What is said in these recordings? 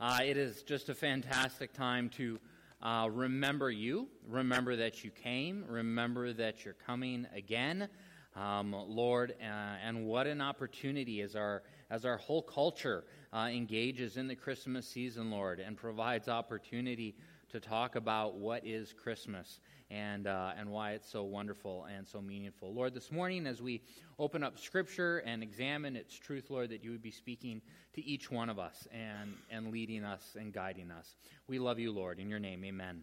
Uh, it is just a fantastic time to uh, remember you, remember that you came, remember that you're coming again, um, Lord, uh, and what an opportunity as our as our whole culture uh, engages in the Christmas season, Lord, and provides opportunity to talk about what is Christmas and, uh, and why it's so wonderful and so meaningful. Lord, this morning as we open up Scripture and examine its truth, Lord, that you would be speaking to each one of us and, and leading us and guiding us. We love you, Lord. In your name, amen.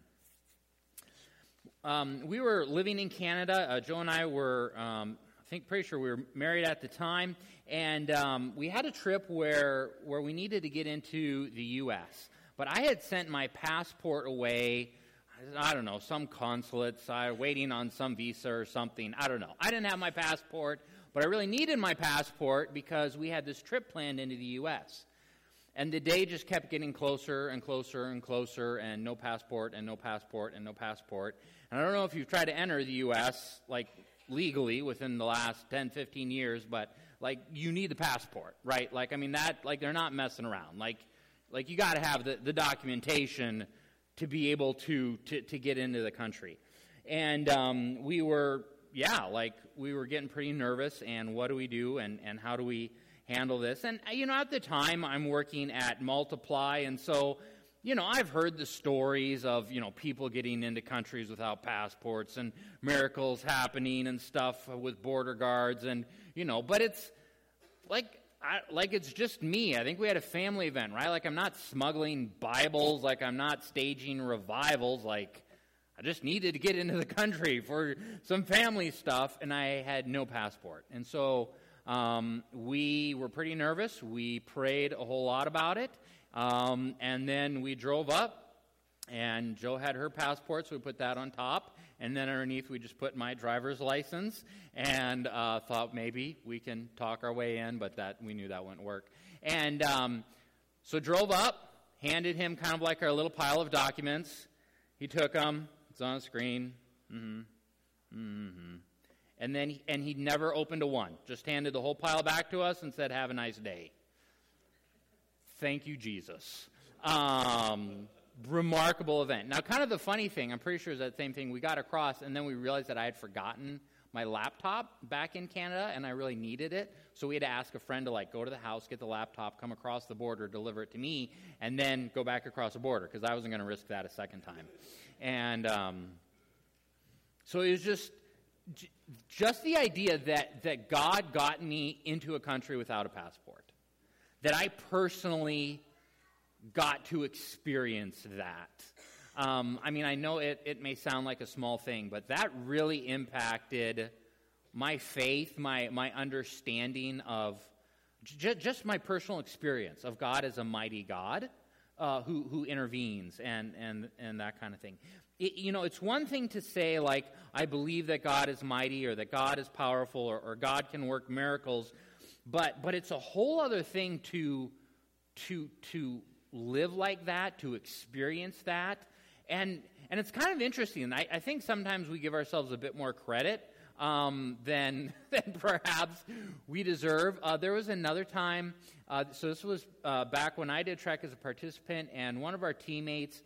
Um, we were living in Canada. Uh, Joe and I were, um, I think, pretty sure we were married at the time, and um, we had a trip where where we needed to get into the U.S. But I had sent my passport away I don't know, some consulates, uh, waiting on some visa or something. I don't know. I didn't have my passport, but I really needed my passport because we had this trip planned into the U.S. And the day just kept getting closer and closer and closer, and no passport, and no passport, and no passport. And I don't know if you've tried to enter the U.S., like legally within the last 10, 15 years, but like you need the passport, right? Like, I mean, that, like, they're not messing around. Like, like you got to have the, the documentation to be able to, to, to get into the country. And um, we were, yeah, like we were getting pretty nervous. And what do we do? And, and how do we handle this? And, you know, at the time, I'm working at Multiply. And so, you know, I've heard the stories of, you know, people getting into countries without passports and miracles happening and stuff with border guards. And, you know, but it's like I, like it's just me. I think we had a family event, right? Like I'm not smuggling Bibles, like I'm not staging revivals, like I just needed to get into the country for some family stuff, and I had no passport. And so um, we were pretty nervous. We prayed a whole lot about it, um, and then we drove up. And Joe had her passport, so we put that on top. And then underneath, we just put my driver's license and uh, thought maybe we can talk our way in, but that we knew that wouldn't work. And um, so drove up, handed him kind of like our little pile of documents. He took them. It's on the screen. Mm-hmm. Mm-hmm. And then he, and he never opened a one. Just handed the whole pile back to us and said, "Have a nice day." Thank you, Jesus. Um, remarkable event. Now, kind of the funny thing, I'm pretty sure is that same thing. We got across, and then we realized that I had forgotten my laptop back in Canada, and I really needed it. So we had to ask a friend to like go to the house, get the laptop, come across the border, deliver it to me, and then go back across the border because I wasn't going to risk that a second time. And um, so it was just just the idea that that God got me into a country without a passport, that I personally got to experience that. Um, I mean, I know it, it may sound like a small thing, but that really impacted my faith, my, my understanding of j- just my personal experience of God as a mighty God uh, who, who intervenes and, and, and that kind of thing. It, you know, it's one thing to say, like, I believe that God is mighty or that God is powerful or, or God can work miracles, but, but it's a whole other thing to, to, to live like that, to experience that. And, and it's kind of interesting. I, I think sometimes we give ourselves a bit more credit um, than, than perhaps we deserve. Uh, there was another time, uh, so this was uh, back when I did track as a participant, and one of our teammates,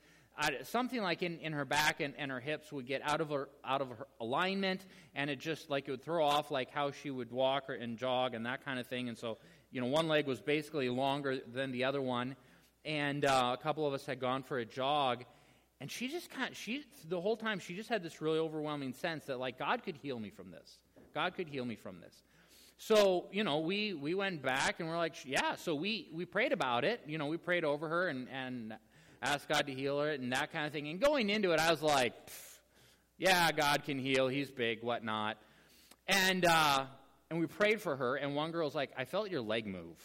something like in, in her back and, and her hips would get out of her, out of her alignment, and it just like it would throw off like how she would walk or, and jog and that kind of thing. And so, you know, one leg was basically longer than the other one and uh, a couple of us had gone for a jog and she just kind of, she the whole time she just had this really overwhelming sense that like god could heal me from this. God could heal me from this. So you know we we went back and we're like yeah. So we we prayed about it. You know we prayed over her and and asked god to heal her and that kind of thing. And going into it i was like yeah god can heal. He's big whatnot. And uh and we prayed for her and one girl's like i felt your leg move.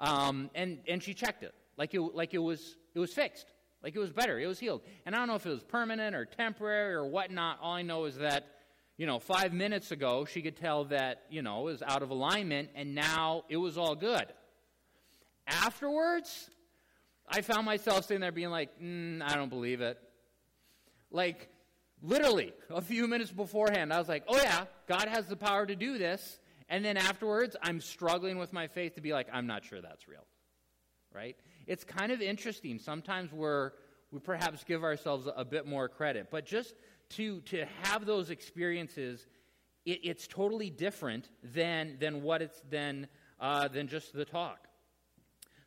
Um, and and she checked it like it, like it was it was fixed. Like it was better. It was healed. And I don't know if it was permanent or temporary or whatnot. All I know is that, you know, five minutes ago, she could tell that, you know, it was out of alignment, and now it was all good. Afterwards, I found myself sitting there being like, mm, I don't believe it. Like, literally, a few minutes beforehand, I was like, oh yeah, God has the power to do this. And then afterwards, I'm struggling with my faith to be like, I'm not sure that's real. Right? It's kind of interesting. Sometimes we're, we perhaps give ourselves a, bit more credit. But just to, to have those experiences, it, it's totally different than, than what it's than, uh, than just the talk.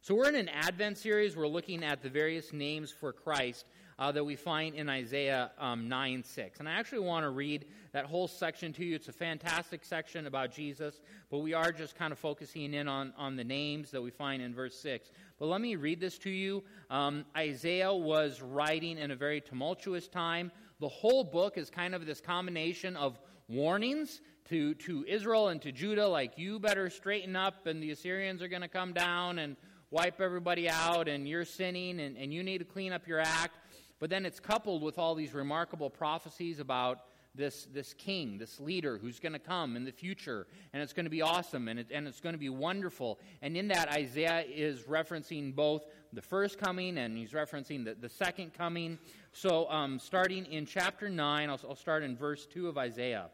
So we're in an Advent series. We're looking at the various names for Christ uh, that we find in Isaiah um, 9 6. And I actually want to read that whole section to you. It's a fantastic section about Jesus, but we are just kind of focusing in on, on the names that we find in verse 6. But let me read this to you. Um, Isaiah was writing in a very tumultuous time. The whole book is kind of this combination of warnings to, to Israel and to Judah, like, you better straighten up, and the Assyrians are going to come down and wipe everybody out, and you're sinning, and, and you need to clean up your act. But then it's coupled with all these remarkable prophecies about this, this king, this leader who's going to come in the future, and it's going to be awesome, and, it, and it's going to be wonderful. And in that, Isaiah is referencing both the first coming and he's referencing the, the second coming. So, um, starting in chapter 9, I'll, I'll start in verse 2 of Isaiah.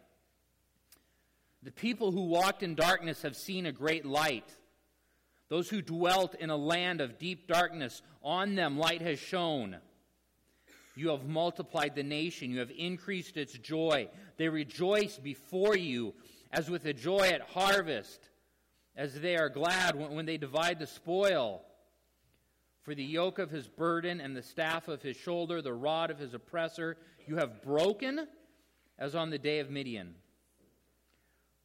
The people who walked in darkness have seen a great light. Those who dwelt in a land of deep darkness, on them light has shone. You have multiplied the nation. You have increased its joy. They rejoice before you as with a joy at harvest, as they are glad when, when they divide the spoil. For the yoke of his burden and the staff of his shoulder, the rod of his oppressor, you have broken as on the day of Midian.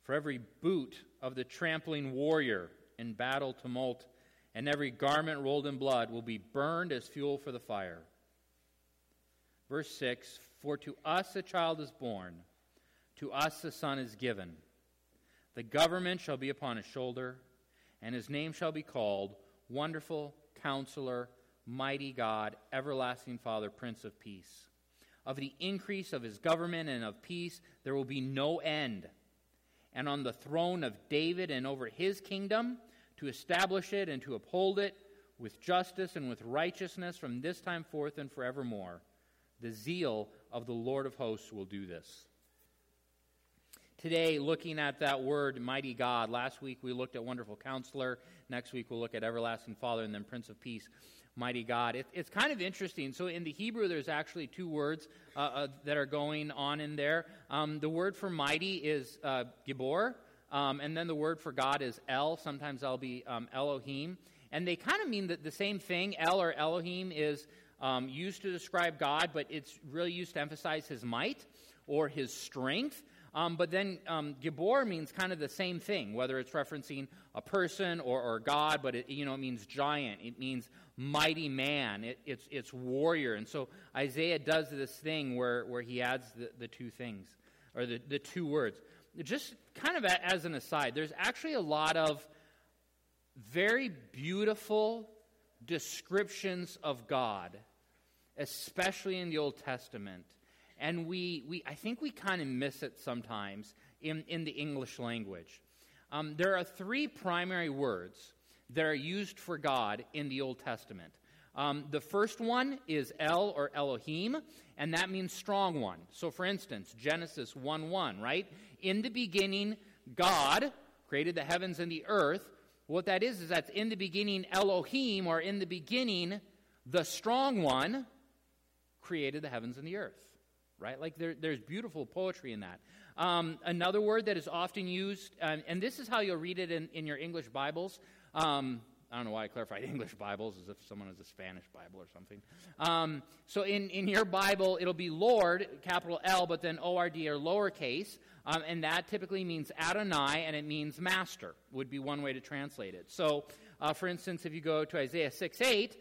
For every boot of the trampling warrior in battle tumult, and every garment rolled in blood will be burned as fuel for the fire. Verse 6 For to us a child is born, to us a son is given. The government shall be upon his shoulder, and his name shall be called Wonderful Counselor, Mighty God, Everlasting Father, Prince of Peace. Of the increase of his government and of peace there will be no end. And on the throne of David and over his kingdom, to establish it and to uphold it with justice and with righteousness from this time forth and forevermore. The zeal of the Lord of hosts will do this. Today, looking at that word, mighty God. Last week we looked at wonderful counselor. Next week we'll look at everlasting Father and then Prince of Peace, mighty God. It, it's kind of interesting. So in the Hebrew, there's actually two words uh, uh, that are going on in there. Um, the word for mighty is uh, Gibor, um, and then the word for God is El. Sometimes I'll be um, Elohim. And they kind of mean the, the same thing. El or Elohim is um, used to describe God, but it's really used to emphasize his might or his strength. Um, but then um, Gibor means kind of the same thing, whether it's referencing a person or, or God, but it, you know, it means giant. It means mighty man. It, it's, it's warrior. And so Isaiah does this thing where, where he adds the, the two things, or the, the two words. Just kind of as an aside, there's actually a lot of very beautiful descriptions of God, especially in the Old Testament. And we, we I think we kind of miss it sometimes in, in the English language. Um, there are three primary words that are used for God in the Old Testament. Um, the first one is El or Elohim, and that means strong one. So, for instance, Genesis 1 1, right? In the beginning, God created the heavens and the earth. What that is, is that's in the beginning, Elohim, or in the beginning, the strong one created the heavens and the earth. Right? Like there, there's beautiful poetry in that. Um, another word that is often used, and this is how you'll read it in, in your English Bibles. Um, I don't know why I clarified English Bibles as if someone has a Spanish Bible or something. Um, so in, in your Bible, it'll be Lord, capital L, but then ORD or lowercase. Um, and that typically means Adonai, and it means master, would be one way to translate it. So, uh, for instance, if you go to Isaiah 6 8,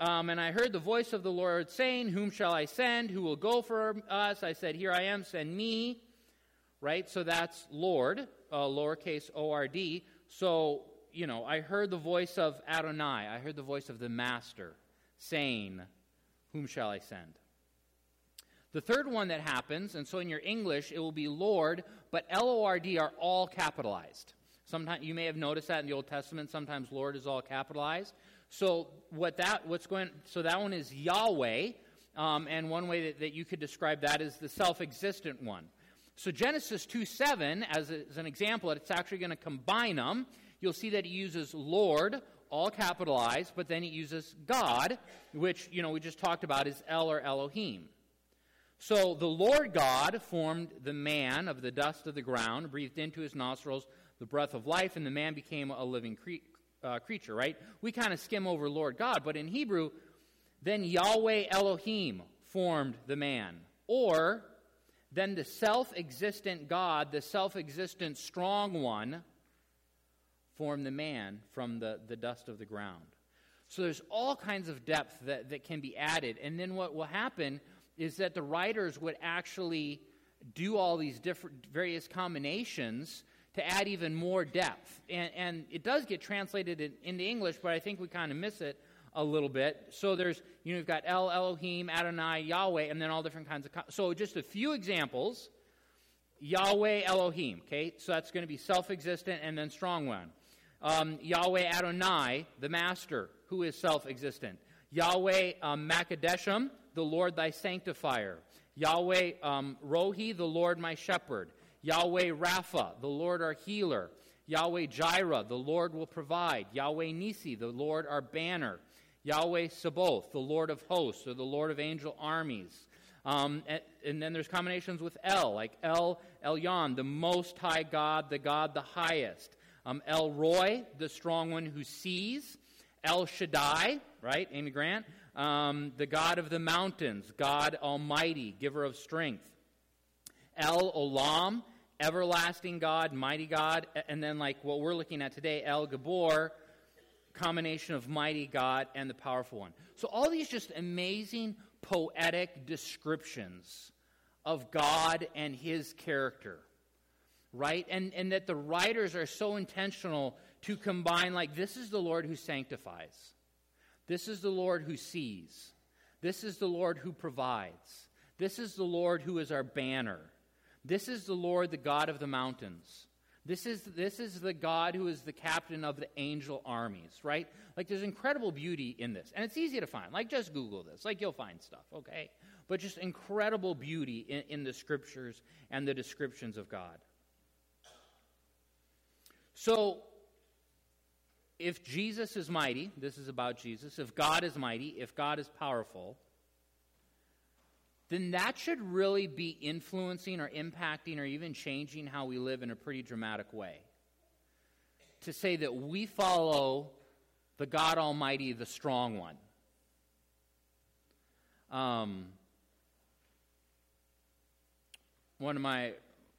um, and I heard the voice of the Lord saying, Whom shall I send? Who will go for us? I said, Here I am, send me. Right? So that's Lord, uh, lowercase O R D. So, you know, I heard the voice of Adonai. I heard the voice of the Master saying, whom shall I send? The third one that happens, and so in your English, it will be Lord, but L O R D are all capitalized. Sometimes you may have noticed that in the Old Testament. Sometimes Lord is all capitalized. So what that what's going so that one is Yahweh, um, and one way that, that you could describe that is the self-existent one. So Genesis 2 7, as, a, as an example, it's actually going to combine them. You'll see that he uses Lord, all capitalized, but then he uses God, which you know we just talked about is El or Elohim. So the Lord God formed the man of the dust of the ground, breathed into his nostrils the breath of life, and the man became a living cre- uh, creature, right? We kind of skim over Lord God, but in Hebrew, then Yahweh Elohim formed the man. Or, then the self existent God, the self existent strong one, formed the man from the, the dust of the ground. So there's all kinds of depth that, that can be added. And then what will happen is that the writers would actually do all these different various combinations to add even more depth. And, and it does get translated in, into English, but I think we kind of miss it a little bit. So there's, you know, you've got El, Elohim, Adonai, Yahweh, and then all different kinds of. so just a few examples Yahweh, Elohim, okay? So that's going to be self existent and then strong one. Um, Yahweh Adonai, the master, who is self existent. Yahweh um, Makadeshim, the Lord thy sanctifier. Yahweh um, Rohi, the Lord my shepherd. Yahweh Rapha, the Lord our healer. Yahweh Jireh, the Lord will provide. Yahweh Nisi, the Lord our banner. Yahweh Sabaoth, the Lord of hosts, or the Lord of angel armies. Um, and, and, then there's combinations with El, like El Elyon, the Most High God, the God the highest. Um, El Roi, the strong one who sees. El Shaddai, right? Amy Grant, um, the God of the mountains, God Almighty, giver of strength. El Olam, everlasting God, mighty God. And then, like what we're looking at today, El Gabor, combination of mighty God and the powerful one. So, all these just amazing poetic descriptions of God and his character, right? And, and that the writers are so intentional to combine, like, this is the Lord who sanctifies. This is the Lord who sees. This is the Lord who provides. This is the Lord who is our banner. This is the Lord, the God of the mountains. This is, this is the God who is the captain of the angel armies, right? Like, there's incredible beauty in this. And it's easy to find. Like, just Google this. Like, you'll find stuff, okay? But just incredible beauty in, in the scriptures and the descriptions of God. So, if Jesus is mighty, this is about Jesus, if God is mighty, if God is powerful, then that should really be influencing or impacting or even changing how we live in a pretty dramatic way. To say that we follow the God Almighty, the strong one. Um, one of my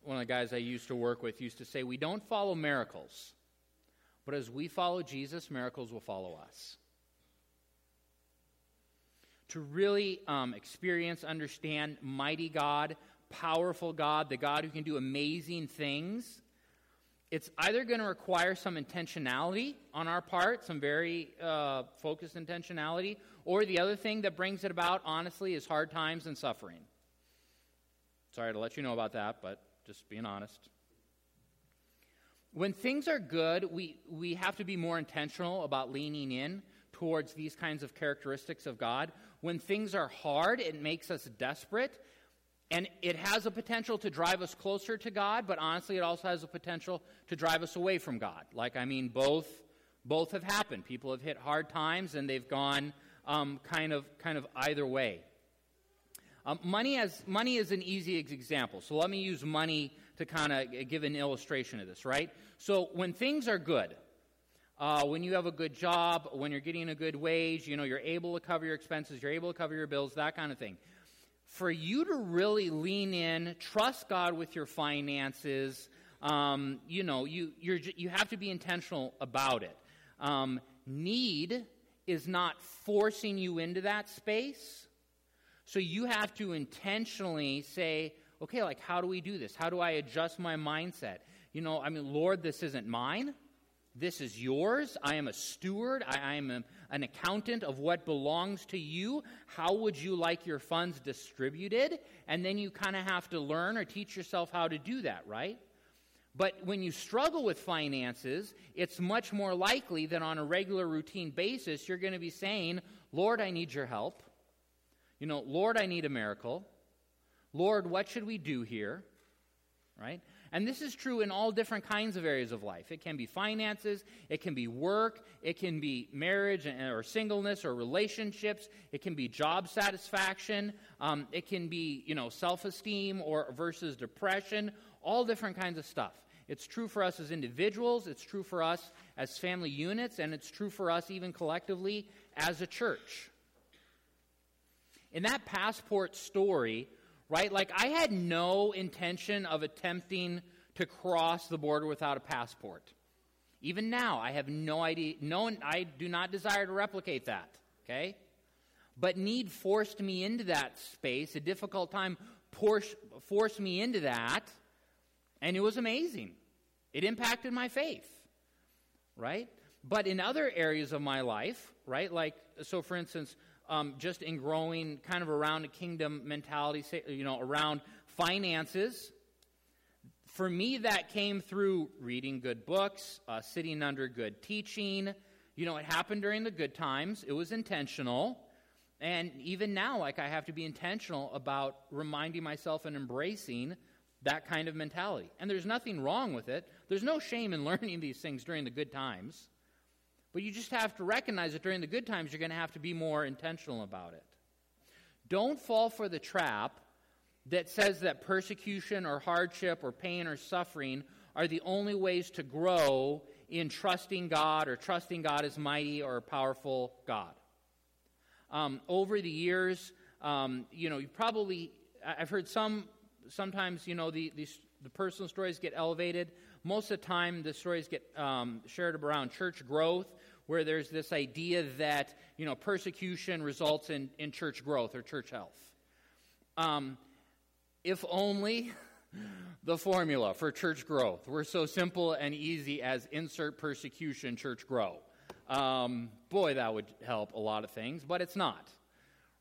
one of the guys I used to work with used to say, We don't follow miracles. But as we follow Jesus, miracles will follow us. To really um, experience, understand mighty God, powerful God, the God who can do amazing things, it's either going to require some intentionality on our part, some very uh, focused intentionality, or the other thing that brings it about, honestly, is hard times and suffering. Sorry to let you know about that, but just being honest. When things are good, we, we have to be more intentional about leaning in towards these kinds of characteristics of God. When things are hard, it makes us desperate. And it has a potential to drive us closer to God, but honestly, it also has a potential to drive us away from God. Like, I mean, both, both have happened. People have hit hard times, and they've gone um, kind, of, kind of either way. Um, money, has, money is an easy example. So let me use money to kind of give an illustration of this, right? So when things are good, uh, when you have a good job, when you're getting a good wage, you know, you're able to cover your expenses, you're able to cover your bills, that kind of thing. For you to really lean in, trust God with your finances, um, you know, you, you're, you have to be intentional about it. Um, need is not forcing you into that space. So you have to intentionally say, okay, like, how do we do this? How do I adjust my mindset? You know, I mean, Lord, this isn't mine. This is yours. I am a steward. I, am a, an accountant of what belongs to you. How would you like your funds distributed? And then you kind of have to learn or teach yourself how to do that, right? But when you struggle with finances, it's much more likely that on a regular routine basis, you're going to be saying, Lord, I need your help. You know, Lord, I need a miracle. Lord, what should we do here? Right? And this is true in all different kinds of areas of life. It can be finances, it can be work, it can be marriage or singleness or relationships, it can be job satisfaction, um, it can be, you know, self esteem or versus depression, all different kinds of stuff. It's true for us as individuals, it's true for us as family units, and it's true for us even collectively as a church. In that passport story, right, like I had no intention of attempting to cross the border without a passport. Even now, I have no idea, no, I do not desire to replicate that, okay? But need forced me into that space. A difficult time forced me into that, and it was amazing. It impacted my faith, right? But in other areas of my life, right, like, so for instance, um, just in growing kind of around a kingdom mentality, you know, around finances, for me, that came through reading good books, uh, sitting under good teaching. You know, it happened during the good times, it was intentional. And even now, like, I have to be intentional about reminding myself and embracing that kind of mentality. And there's nothing wrong with it. There's no shame in learning these things during the good times. But you just have to recognize that during the good times, you're going to have to be more intentional about it. Don't fall for the trap that says that persecution or hardship or pain or suffering are the only ways to grow in trusting God or trusting God as mighty or powerful God. Um, over the years, um, you know, you probably, I've heard some, sometimes, you know, the, these, the personal stories get elevated. Most of the time, the stories get um, shared around church growth, where there's this idea that, you know, persecution results in, in church growth or church health. Um, if only the formula for church growth were so simple and easy as insert persecution, church grow. Um, boy, that would help a lot of things, but it's not,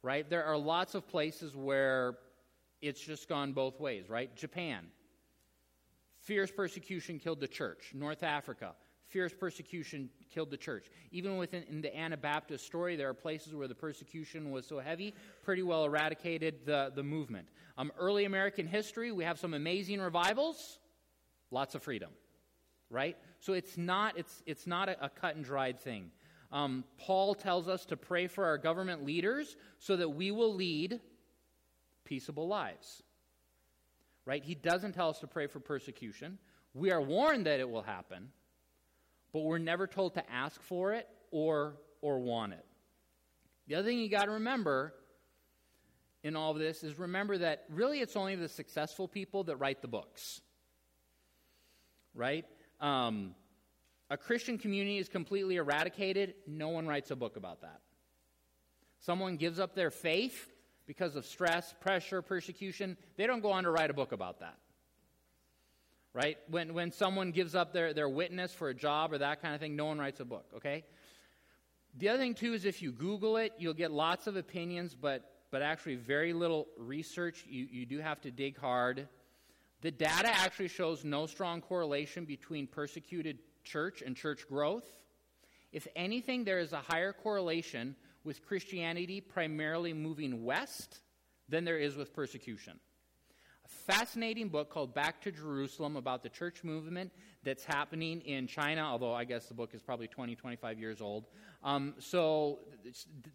right? There are lots of places where it's just gone both ways, right? Japan, fierce persecution killed the church. North Africa, fierce persecution killed the church. Even within in the Anabaptist story, there are places where the persecution was so heavy, pretty well eradicated the, the movement. Um, early American history, we have some amazing revivals, lots of freedom, right? So it's not, it's, it's not a, a cut and dried thing. Um, Paul tells us to pray for our government leaders so that we will lead peaceable lives. Right? He doesn't tell us to pray for persecution. We are warned that it will happen, but we're never told to ask for it or, or want it. The other thing you got to remember in all of this is remember that really it's only the successful people that write the books. Right? Um, a Christian community is completely eradicated, no one writes a book about that. Someone gives up their faith because of stress, pressure, persecution, they don't go on to write a book about that right? When, when someone gives up their, their witness for a job or that kind of thing, no one writes a book, okay? The other thing, too, is if you Google it, you'll get lots of opinions, but, but actually very little research. You, you do have to dig hard. The data actually shows no strong correlation between persecuted church and church growth. If anything, there is a higher correlation with Christianity primarily moving west than there is with persecution fascinating book called Back to Jerusalem about the church movement that's happening in China, although I guess the book is probably 20, 25 years old. Um, so,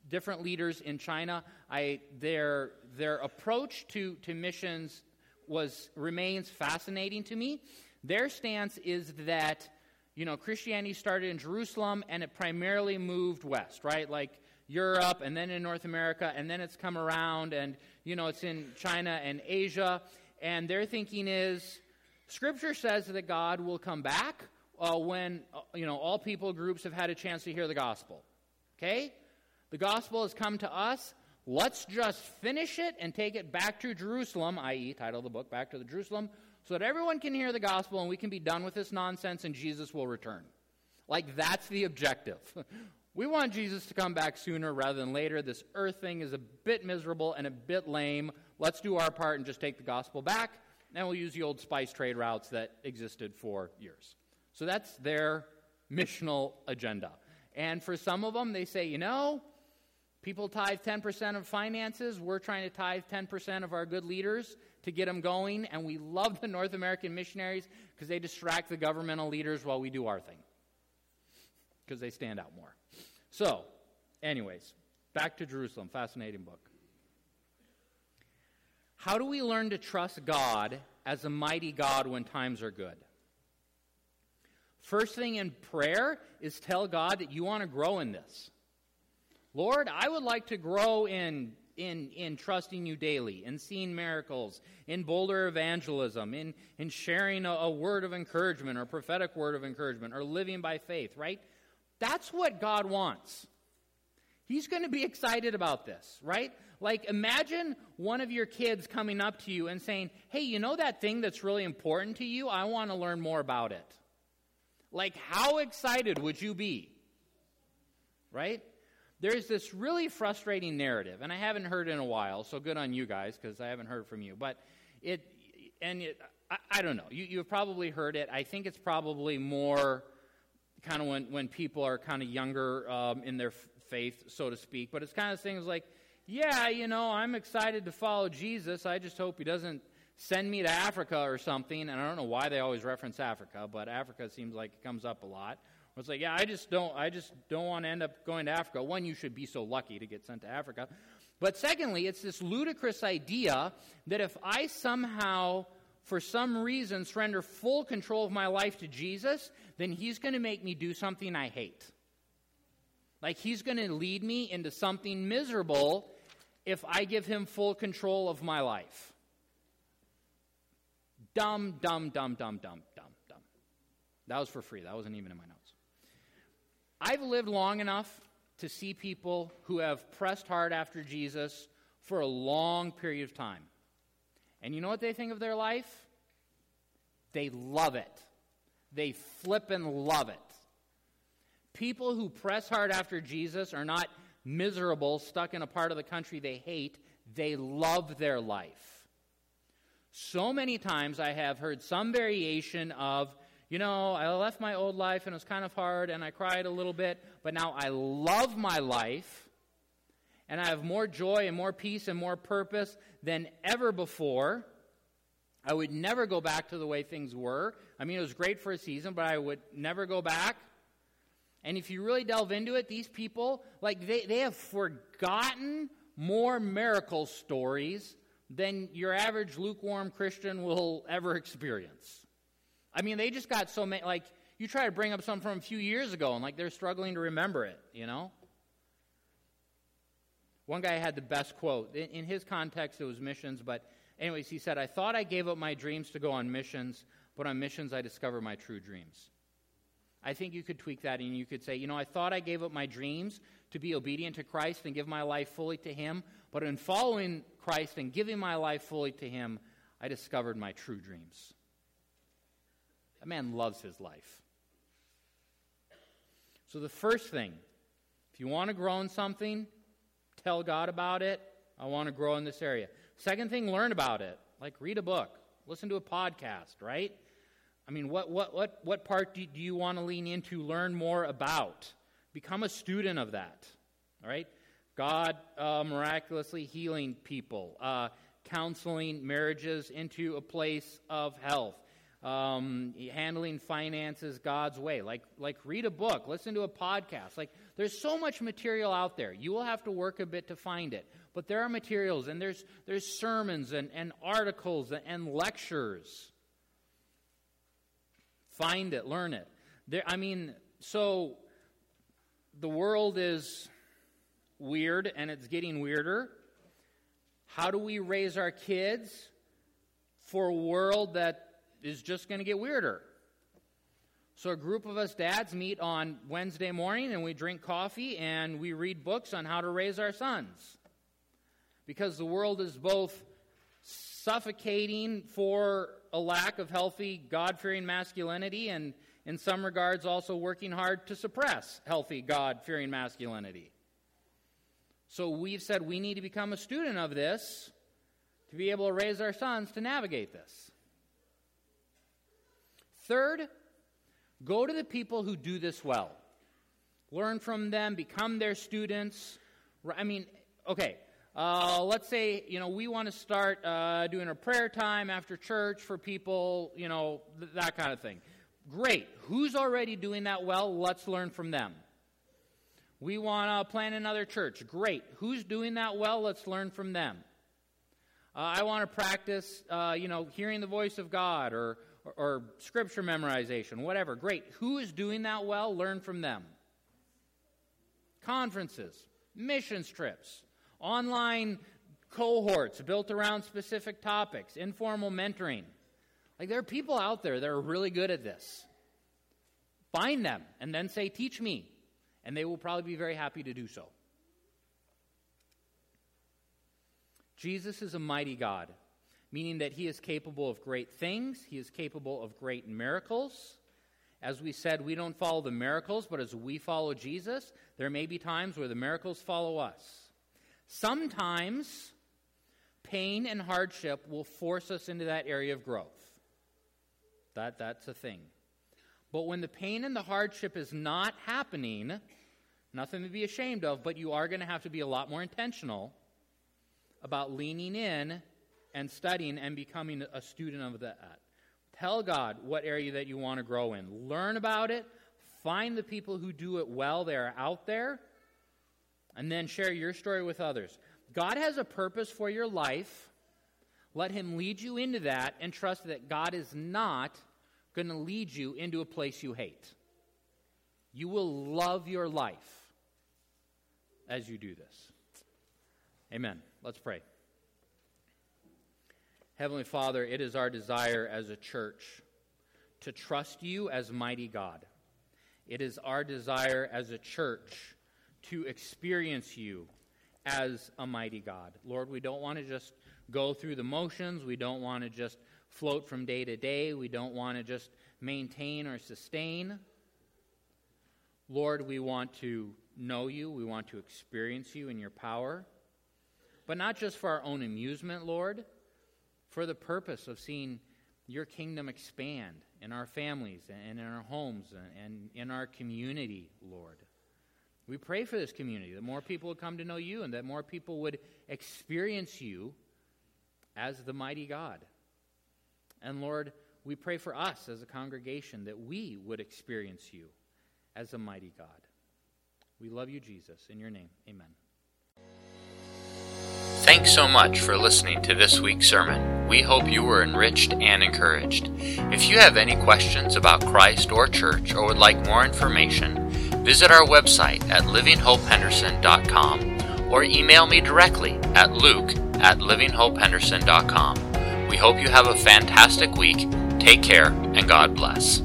different leaders in China, I, their, their approach to, to missions was, remains fascinating to me. Their stance is that, you know, Christianity started in Jerusalem and it primarily moved west, right? Like Europe and then in North America, and then it's come around and, you know, it's in China and Asia and their thinking is Scripture says that God will come back uh, when uh, you know all people groups have had a chance to hear the gospel. Okay, the gospel has come to us. Let's just finish it and take it back to Jerusalem, i.e., title of the book, Back to the Jerusalem, so that everyone can hear the gospel and we can be done with this nonsense and Jesus will return. Like, that's the objective. we want Jesus to come back sooner rather than later. This earth thing is a bit miserable and a bit lame. Let's do our part and just take the gospel back, and we'll use the old spice trade routes that existed for years. So that's their missional agenda. And for some of them, they say, you know, people tithe 10% of finances. We're trying to tithe 10% of our good leaders to get them going. And we love the North American missionaries because they distract the governmental leaders while we do our thing because they stand out more. So, anyways, back to Jerusalem. Fascinating book. How do we learn to trust God as a mighty God when times are good? First thing in prayer is tell God that you want to grow in this. Lord, I would like to grow in, in, in trusting you daily, in seeing miracles, in bolder evangelism, in, in sharing a, a word of encouragement or prophetic word of encouragement or living by faith, right? That's what God wants. He's going to be excited about this, right? Like, imagine one of your kids coming up to you and saying, Hey, you know that thing that's really important to you? I want to learn more about it. Like, how excited would you be? Right? There's this really frustrating narrative, and I haven't heard in a while, so good on you guys because I haven't heard from you. But it, and it, I, I don't know. You, you've probably heard it. I think it's probably more kind of when, when people are kind of younger um, in their faith, so to speak. But it's kind of things like, yeah, you know, I'm excited to follow Jesus. I just hope he doesn't send me to Africa or something. And I don't know why they always reference Africa, but Africa seems like it comes up a lot. It's like, yeah, I just don't, I just don't want to end up going to Africa. One, you should be so lucky to get sent to Africa. But secondly, it's this ludicrous idea that if I somehow, for some reason, surrender full control of my life to Jesus, then He's going to make me do something I hate. Like He's going to lead me into something miserable if I give Him full control of my life. Dumb, dumb, dumb, dumb, dumb, dumb, dumb. That was for free. That wasn't even in my notes. I've lived long enough to see people who have pressed hard after Jesus for a long period of time. And you know what they think of their life? They love it. They flip and love it. People who press hard after Jesus are not miserable, stuck in a part of the country they hate. They love their life. So many times I have heard some variation of, you know, I left my old life and it was kind of hard and I cried a little bit, but now I love my life and I have more joy and more peace and more purpose than ever before. I would never go back to the way things were. I mean, it was great for a season, but I would never go back. And if you really delve into it, these people, like, they, they have forgotten more miracle stories than your average lukewarm Christian will ever experience. I mean, they just got so many, like, you try to bring up something from a few years ago, and like they're struggling to remember it, you know? One guy had the best quote. In, in his context, it was missions, but, anyways, he said, I thought I gave up my dreams to go on missions, but on missions I discovered my true dreams. I think you could tweak that and you could say, you know, I thought I gave up my dreams to be obedient to Christ and give my life fully to Him, but in following Christ and giving my life fully to Him, I discovered my true dreams. That man loves his life. So, the first thing, if you want to grow in something, tell God about it. I want to grow in this area. Second thing, learn about it. Like read a book, listen to a podcast, right? I mean, what, what, what, what part do, do you want to lean into, learn more about? Become a student of that, all right? God uh, miraculously healing people, uh, counseling marriages into a place of health, um, handling finances God's way. Like, like read a book, listen to a podcast. Like, there's so much material out there. You will have to work a bit to find it, but there are materials, and there's there's sermons and, and articles and, and lectures. Find it, learn it. There, I mean, so the world is weird and it's getting weirder. How do we raise our kids for a world that is just going to get weirder? So, a group of us dads meet on Wednesday morning and we drink coffee and we read books on how to raise our sons. Because the world is both suffocating for a lack of healthy, God fearing masculinity and, in some regards, also working hard to suppress healthy, God fearing masculinity. So we've said we need to become a student of this to be able to raise our sons to navigate this. Third, go to the people who do this well. Learn from them, become their students. I mean, okay, uh, let's say, you know, we want to start uh, doing a prayer time after church for people, you know, th- that kind of thing. Great. Who's already doing that well? Let's learn from them. We want to plan another church. Great. Who's doing that well? Let's learn from them. Uh, I want to practice, uh, you know, hearing the voice of God or, or, or scripture memorization, whatever. Great. Who is doing that well? Learn from them. Conferences, missions trips, online cohorts built around specific topics, informal mentoring. Like, there are people out there that are really good at this. Find them and then say, Teach me. And they will probably be very happy to do so. Jesus is a mighty God, meaning that he is capable of great things, he is capable of great miracles. As we said, we don't follow the miracles, but as we follow Jesus, there may be times where the miracles follow us. Sometimes pain and hardship will force us into that area of growth. That, that's a thing. But when the pain and the hardship is not happening, nothing to be ashamed of, but you are going to have to be a lot more intentional about leaning in and studying and becoming a student of that. Tell God what area that you want to grow in. Learn about it. Find the people who do it well. They are out there. And then share your story with others. God has a purpose for your life. Let Him lead you into that and trust that God is not going to lead you into a place you hate. You will love your life as you do this. Amen. Let's pray. Heavenly Father, it is our desire as a church to trust you as mighty God. It is our desire as a church to experience you as a mighty God. Lord, we don't want to just go through the motions. We don't want to just float from day to day. We don't want to just maintain or sustain. Lord, we want to know you. We want to experience you in your power. But not just for our own amusement, Lord, for the purpose of seeing your kingdom expand in our families and in our homes and in our community, Lord. We pray for this community that more people would come to know you and that more people would experience you as the mighty God. And Lord, we pray for us as a congregation that we would experience you as a mighty God. We love you, Jesus. In your name, amen. Thanks so much for listening to this week's sermon. We hope you were enriched and encouraged. If you have any questions about Christ or church or would like more information, visit our website at livinghopehenderson.com or email me directly at luke at livinghopehenderson.com. We hope you have a fantastic week. Take care and God bless.